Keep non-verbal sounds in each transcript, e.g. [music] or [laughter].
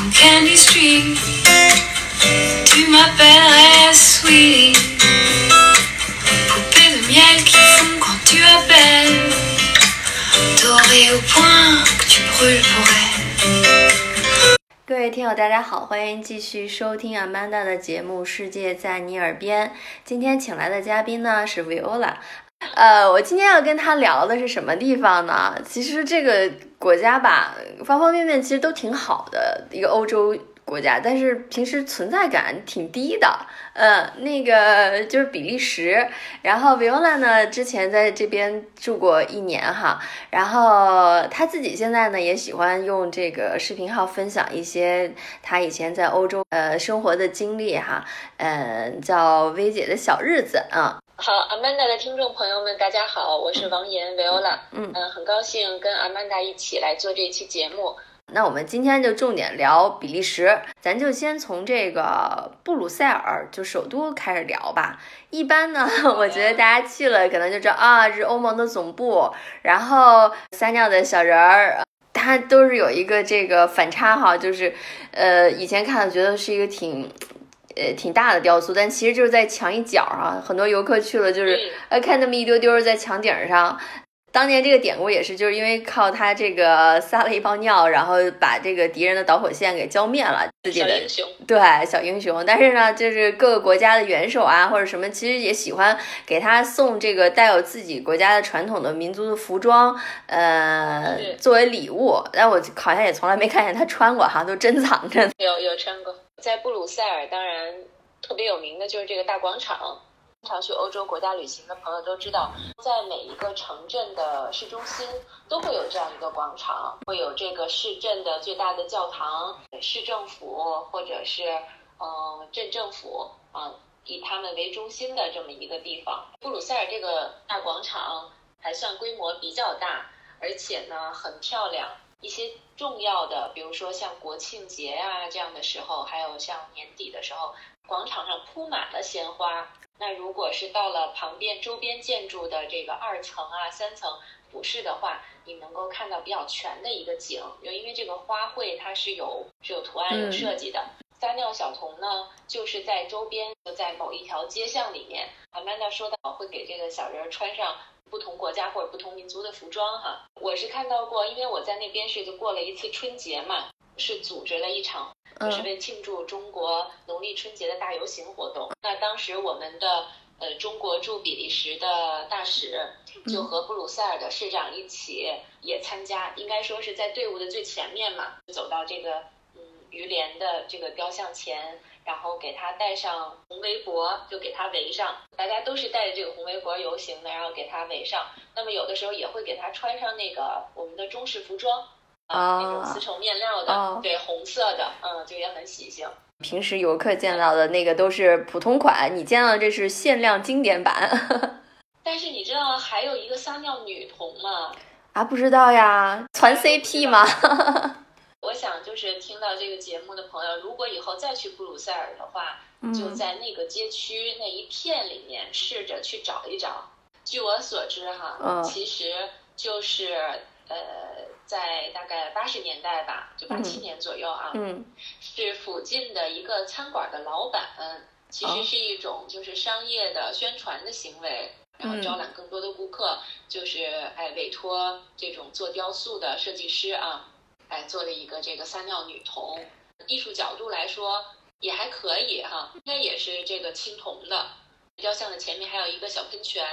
comme Candy Street. to my bed-ass sweetie. Coupé de miel qui fond quand tu appelles. Dorée au point que tu brûles pour elle. 各位听友，大家好，欢迎继续收听 Amanda 的节目《世界在你耳边》。今天请来的嘉宾呢是 Viola。呃，我今天要跟他聊的是什么地方呢？其实这个国家吧，方方面面其实都挺好的，一个欧洲国家，但是平时存在感挺低的。嗯，那个就是比利时。然后 Viola 呢，之前在这边住过一年哈，然后他自己现在呢也喜欢用这个视频号分享一些他以前在欧洲呃生活的经历哈，嗯，叫薇姐的小日子啊。好，Amanda 的听众朋友们，大家好，我是王岩 Viola，嗯嗯，很高兴跟 Amanda 一起来做这期节目。那我们今天就重点聊比利时，咱就先从这个布鲁塞尔就首都开始聊吧。一般呢，[laughs] 我觉得大家去了可能就知道啊，这是欧盟的总部，然后撒尿的小人儿。它都是有一个这个反差哈，就是，呃，以前看觉得是一个挺，呃，挺大的雕塑，但其实就是在墙一角啊，很多游客去了就是，呃，看那么一丢丢在墙顶上。当年这个典故也是，就是因为靠他这个撒了一泡尿，然后把这个敌人的导火线给浇灭了自己的小英雄，对小英雄。但是呢，就是各个国家的元首啊或者什么，其实也喜欢给他送这个带有自己国家的传统的民族的服装，呃，作为礼物。但我好像也从来没看见他穿过哈，都珍藏着。有有穿过，在布鲁塞尔，当然特别有名的就是这个大广场。经常去欧洲国家旅行的朋友都知道，在每一个城镇的市中心都会有这样一个广场，会有这个市镇的最大的教堂、市政府或者是嗯、呃镇政府啊、以他们为中心的这么一个地方。布鲁塞尔这个大广场还算规模比较大，而且呢很漂亮。一些重要的，比如说像国庆节啊这样的时候，还有像年底的时候，广场上铺满了鲜花。那如果是到了旁边周边建筑的这个二层啊、三层俯视的话，你能够看到比较全的一个景，因为这个花卉它是有是有图案、有设计的。撒尿小童呢，就是在周边，就在某一条街巷里面。阿曼达说到会给这个小人儿穿上不同国家或者不同民族的服装哈。我是看到过，因为我在那边是就过了一次春节嘛，是组织了一场就是为庆祝中国农历春节的大游行活动。那当时我们的呃中国驻比利时的大使就和布鲁塞尔的市长一起也参加，应该说是在队伍的最前面嘛，走到这个嗯于连的这个雕像前。然后给他戴上红围脖，就给他围上。大家都是带着这个红围脖游行的，然后给他围上。那么有的时候也会给他穿上那个我们的中式服装，啊，那种丝绸面料的，哦对，红色的，嗯，就也很喜庆。平时游客见到的那个都是普通款，你见到的这是限量经典版 [laughs] 但是你知道还有一个撒尿女童吗？啊？不知道呀，传 CP 吗？[laughs] 我想就是听到这个节目的朋友，如果以后再去布鲁塞尔的话，就在那个街区那一片里面试着去找一找。据我所知，哈，嗯。其实就是呃，在大概八十年代吧，就八七年左右啊，嗯。是附近的一个餐馆的老板，其哦。实是一种就是商业的宣传的行为，然后招揽更多的顾客，就是哎委托这种做雕塑的设计师啊，哎做了一个这个撒尿女童，艺术角度来说也还可以哈，应该也是这个青铜的，雕像的前面还有一个小喷泉，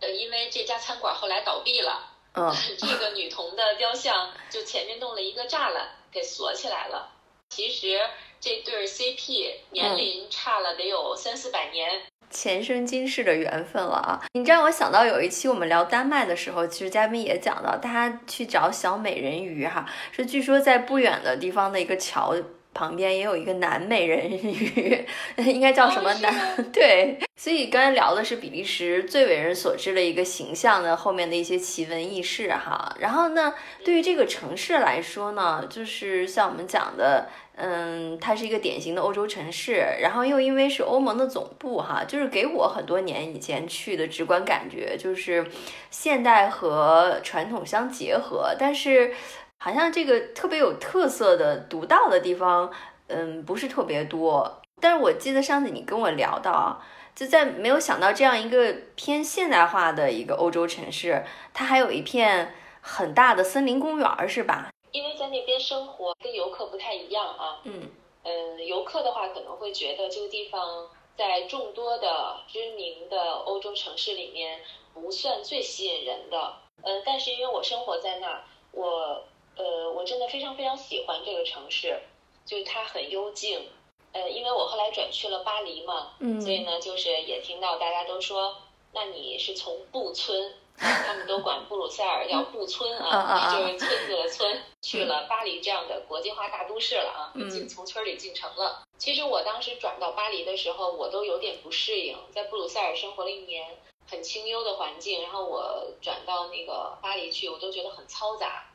呃，因为这家餐馆后来倒闭了。嗯，[laughs] 这个女童的雕像就前面弄了一个栅栏给锁起来了。其实这对儿 CP 年龄差了得有三四百年，前生今世的缘分了啊！你这让我想到有一期我们聊丹麦的时候，其实嘉宾也讲到，他去找小美人鱼哈，是据说在不远的地方的一个桥旁边也有一个南美人鱼，[laughs] 应该叫什么哦是男？[laughs] 对，所以刚才聊的是比利时最为人所知的一个形象的后面的一些奇闻异事哈。然后呢，对于这个城市来说呢，就是像我们讲的。嗯，它是一个典型的欧洲城市，然后又因为是欧盟的总部哈，就是给我很多年以前去的直观感觉就是现代和传统相结合，但是好像这个特别有特色的、独到的地方，嗯，不是特别多。但是我记得上次你跟我聊到啊，就在没有想到这样一个偏现代化的一个欧洲城市，它还有一片很大的森林公园，是吧？因为在那边生活跟游客不太一样啊。嗯。嗯，游客的话可能会觉得这个地方在众多的知名的欧洲城市里面不算最吸引人的。嗯，但是因为我生活在那儿，我呃我真的非常非常喜欢这个城市，就是它很幽静。呃，因为我后来转去了巴黎嘛，嗯，所以呢，就是也听到大家都说，那你是从布村。他们都管布鲁塞尔叫布村啊，[laughs] 就是村子的村。去了巴黎这样的国际化大都市了啊，进从村里进城了。其实我当时转到巴黎的时候，我都有点不适应，在布鲁塞尔生活了一年，很清幽的环境，然后我转到那个巴黎去，我都觉得很嘈杂。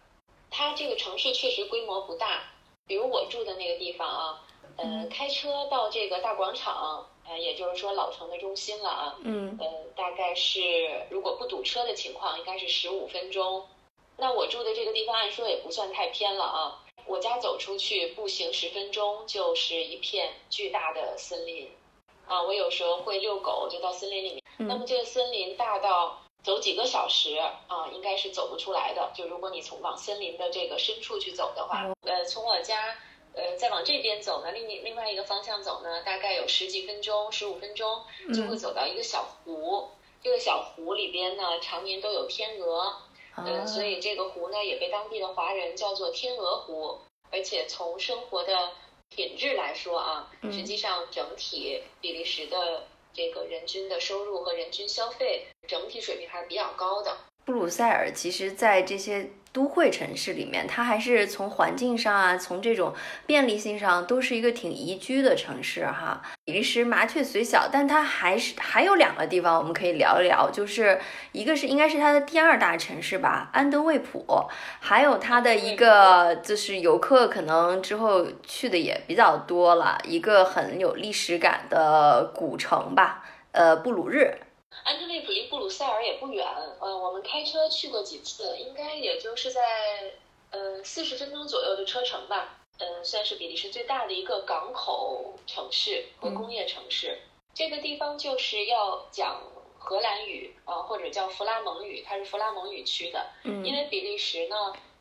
它这个城市确实规模不大，比如我住的那个地方啊，呃，开车到这个大广场。呃，也就是说老城的中心了啊，嗯，呃，大概是如果不堵车的情况，应该是十五分钟。那我住的这个地方按说也不算太偏了啊，我家走出去步行十分钟就是一片巨大的森林，啊，我有时候会遛狗就到森林里面，那么这个森林大到走几个小时啊，应该是走不出来的。就如果你从往森林的这个深处去走的话，呃，从我家。呃，再往这边走呢，另另外一个方向走呢，大概有十几分钟、十五分钟，就会走到一个小湖。这个小湖里边呢，常年都有天鹅，嗯，所以这个湖呢，也被当地的华人叫做天鹅湖。而且从生活的品质来说啊，实际上整体比利时的这个人均的收入和人均消费整体水平还是比较高的。布鲁塞尔其实，在这些。都会城市里面，它还是从环境上啊，从这种便利性上，都是一个挺宜居的城市哈。比利时麻雀虽小，但它还是还有两个地方我们可以聊一聊，就是一个是应该是它的第二大城市吧，安德卫普，还有它的一个就是游客可能之后去的也比较多了，一个很有历史感的古城吧，呃，布鲁日。安特卫普离布鲁塞尔也不远，嗯，我们开车去过几次，应该也就是在呃四十分钟左右的车程吧，嗯，算是比利时最大的一个港口城市和工业城市。这个地方就是要讲荷兰语啊，或者叫弗拉蒙语，它是弗拉蒙语区的。嗯，因为比利时呢，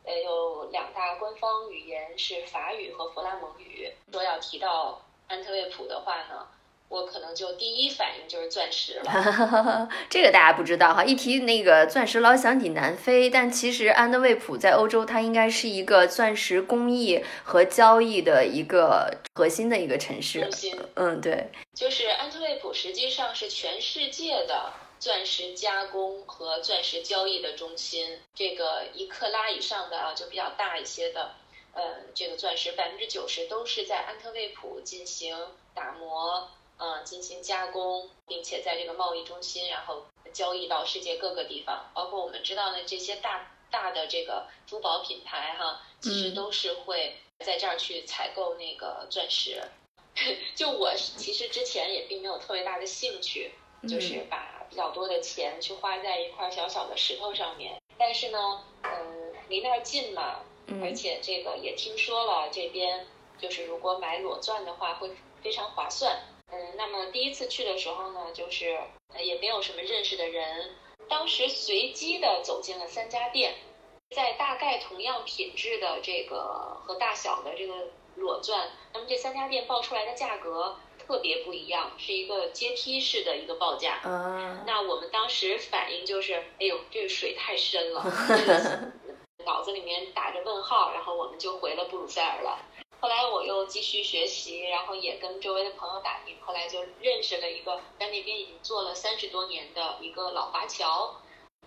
呃，有两大官方语言是法语和弗拉蒙语。说要提到安特卫普的话呢。我可能就第一反应就是钻石了，[laughs] 这个大家不知道哈。一提那个钻石，老想起南非，但其实安德卫普在欧洲，它应该是一个钻石工艺和交易的一个核心的一个城市。中心，嗯，对，就是安特卫普实际上是全世界的钻石加工和钻石交易的中心。这个一克拉以上的啊，就比较大一些的，呃，这个钻石百分之九十都是在安特卫普进行打磨。嗯，进行加工，并且在这个贸易中心，然后交易到世界各个地方，包括我们知道的这些大大的这个珠宝品牌哈，其实都是会在这儿去采购那个钻石。[laughs] 就我其实之前也并没有特别大的兴趣，就是把比较多的钱去花在一块小小的石头上面。但是呢，嗯，离那儿近嘛，而且这个也听说了，这边就是如果买裸钻的话会非常划算。嗯，那么第一次去的时候呢，就是也没有什么认识的人，当时随机的走进了三家店，在大概同样品质的这个和大小的这个裸钻，那么这三家店报出来的价格特别不一样，是一个阶梯式的一个报价。啊，那我们当时反应就是，哎呦，这个水太深了，[laughs] 脑子里面打着问号，然后我们就回了布鲁塞尔了。后来我又继续学习，然后也跟周围的朋友打听，后来就认识了一个在那边已经做了三十多年的一个老华侨。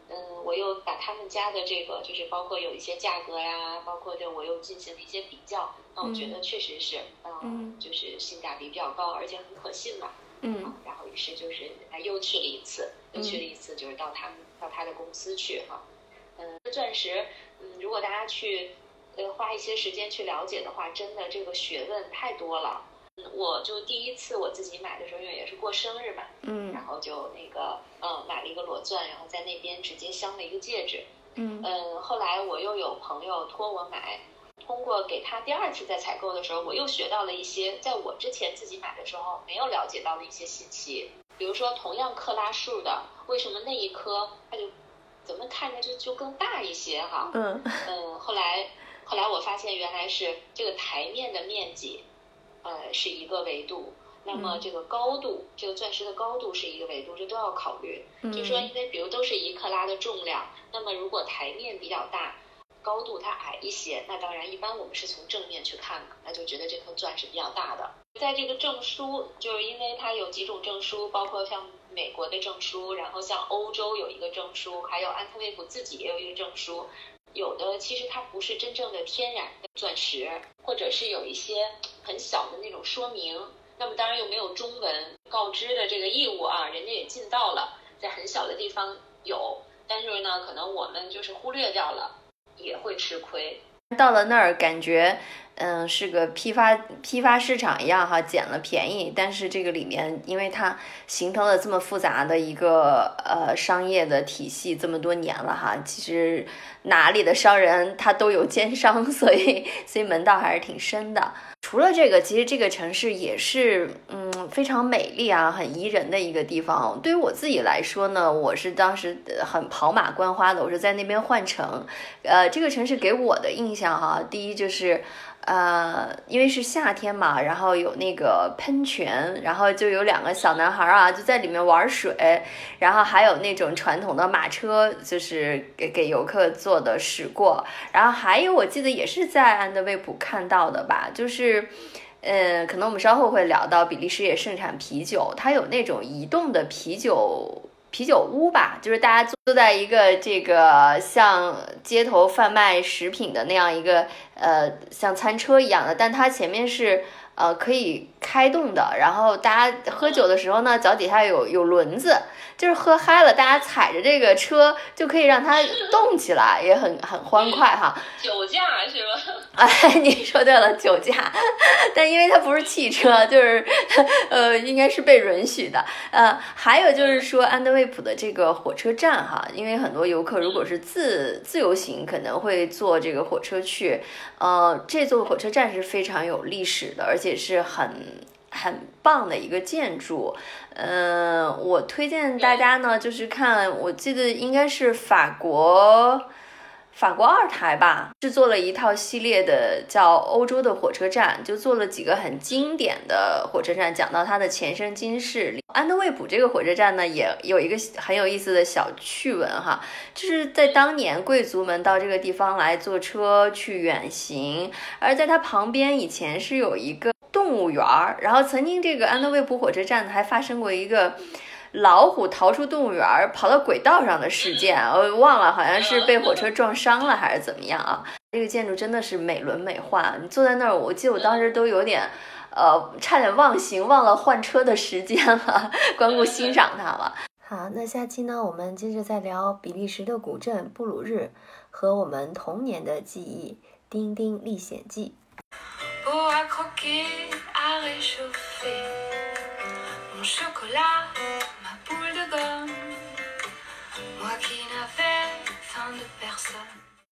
嗯，我又把他们家的这个，就是包括有一些价格呀，包括这我又进行了一些比较。那我觉得确实是，嗯，就是性价比比较高，而且很可信嘛。嗯。然后于是就是又去了一次，又去了一次，就是到他们到他的公司去哈。嗯，钻石，嗯，如果大家去。呃，花一些时间去了解的话，真的这个学问太多了。嗯，我就第一次我自己买的时候，因为也是过生日嘛，嗯，然后就那个，嗯，买了一个裸钻，然后在那边直接镶了一个戒指。嗯嗯，后来我又有朋友托我买，通过给他第二次在采购的时候，我又学到了一些在我之前自己买的时候没有了解到的一些信息。比如说，同样克拉数的，为什么那一颗它就怎么看着就就更大一些哈？嗯嗯，后来后来我发现原来是这个台面的面积，呃，是一个维度。那么这个高度，这个钻石的高度是一个维度，这都要考虑。就说因为比如都是一克拉的重量，那么如果台面比较大，高度它矮一些，那当然一般我们是从正面去看嘛，那就觉得这颗钻是比较大的。在这个证书，就是因为它有几种证书，包括像美国的证书，然后像欧洲有一个证书，还有安特卫普自己也有一个证书。有的其实它不是真正的天然的钻石，或者是有一些很小的那种说明。那么当然又没有中文告知的这个义务啊，人家也尽到了，在很小的地方有，但是呢，可能我们就是忽略掉了，也会吃亏。到了那儿，感觉嗯是个批发批发市场一样哈，捡了便宜。但是这个里面，因为它形成了这么复杂的一个呃商业的体系，这么多年了哈，其实哪里的商人他都有奸商，所以所以门道还是挺深的。除了这个，其实这个城市也是嗯非常美丽啊，很宜人的一个地方。对于我自己来说呢，我是当时很跑马观花的，我是在那边换乘。呃，这个城市给我的印象哈，第一就是呃，因为是夏天嘛，然后有那个喷泉，然后就有两个小男孩啊就在里面玩水，然后还有那种传统的马车，就是给给游客坐的驶过，然后还有我记得也是在安德卫普看到的吧，就是。嗯，可能我们稍后会聊到，比利时也盛产啤酒，它有那种移动的啤酒啤酒屋吧，就是大家坐在一个这个像街头贩卖食品的那样一个呃像餐车一样的，但它前面是呃可以开动的，然后大家喝酒的时候呢，脚底下有有轮子，就是喝嗨了，大家踩着这个车就可以让它动起来，也很很欢快哈。[laughs] 酒驾是吧？哎，[laughs] 你说对了，酒驾，[laughs] 但因为它不是汽车，就是呃，应该是被允许的。呃，还有就是说安德卫普的这个火车站哈，因为很多游客如果是自自由行，可能会坐这个火车去。呃，这座火车站是非常有历史的，而且是很很棒的一个建筑。呃，我推荐大家呢，就是看，我记得应该是法国。法国二台吧，制作了一套系列的叫《欧洲的火车站》，就做了几个很经典的火车站，讲到它的前生今世。安德卫普这个火车站呢，也有一个很有意思的小趣闻哈，就是在当年贵族们到这个地方来坐车去远行，而在它旁边以前是有一个动物园儿，然后曾经这个安德卫普火车站还发生过一个。老虎逃出动物园儿跑到轨道上的事件，[laughs] 我忘了，好像是被火车撞伤了还是怎么样啊？这个建筑真的是美轮美奂，你坐在那儿，我记得我当时都有点，呃，差点忘形，忘了换车的时间了，[laughs] 光顾欣赏它了。好，那下期呢，我们接着再聊比利时的古镇布鲁日和我们童年的记忆《丁丁历险记》。à croquer, à réchauffer. Mon chocolat, ma boule de gomme, moi qui n'avais faim de personne.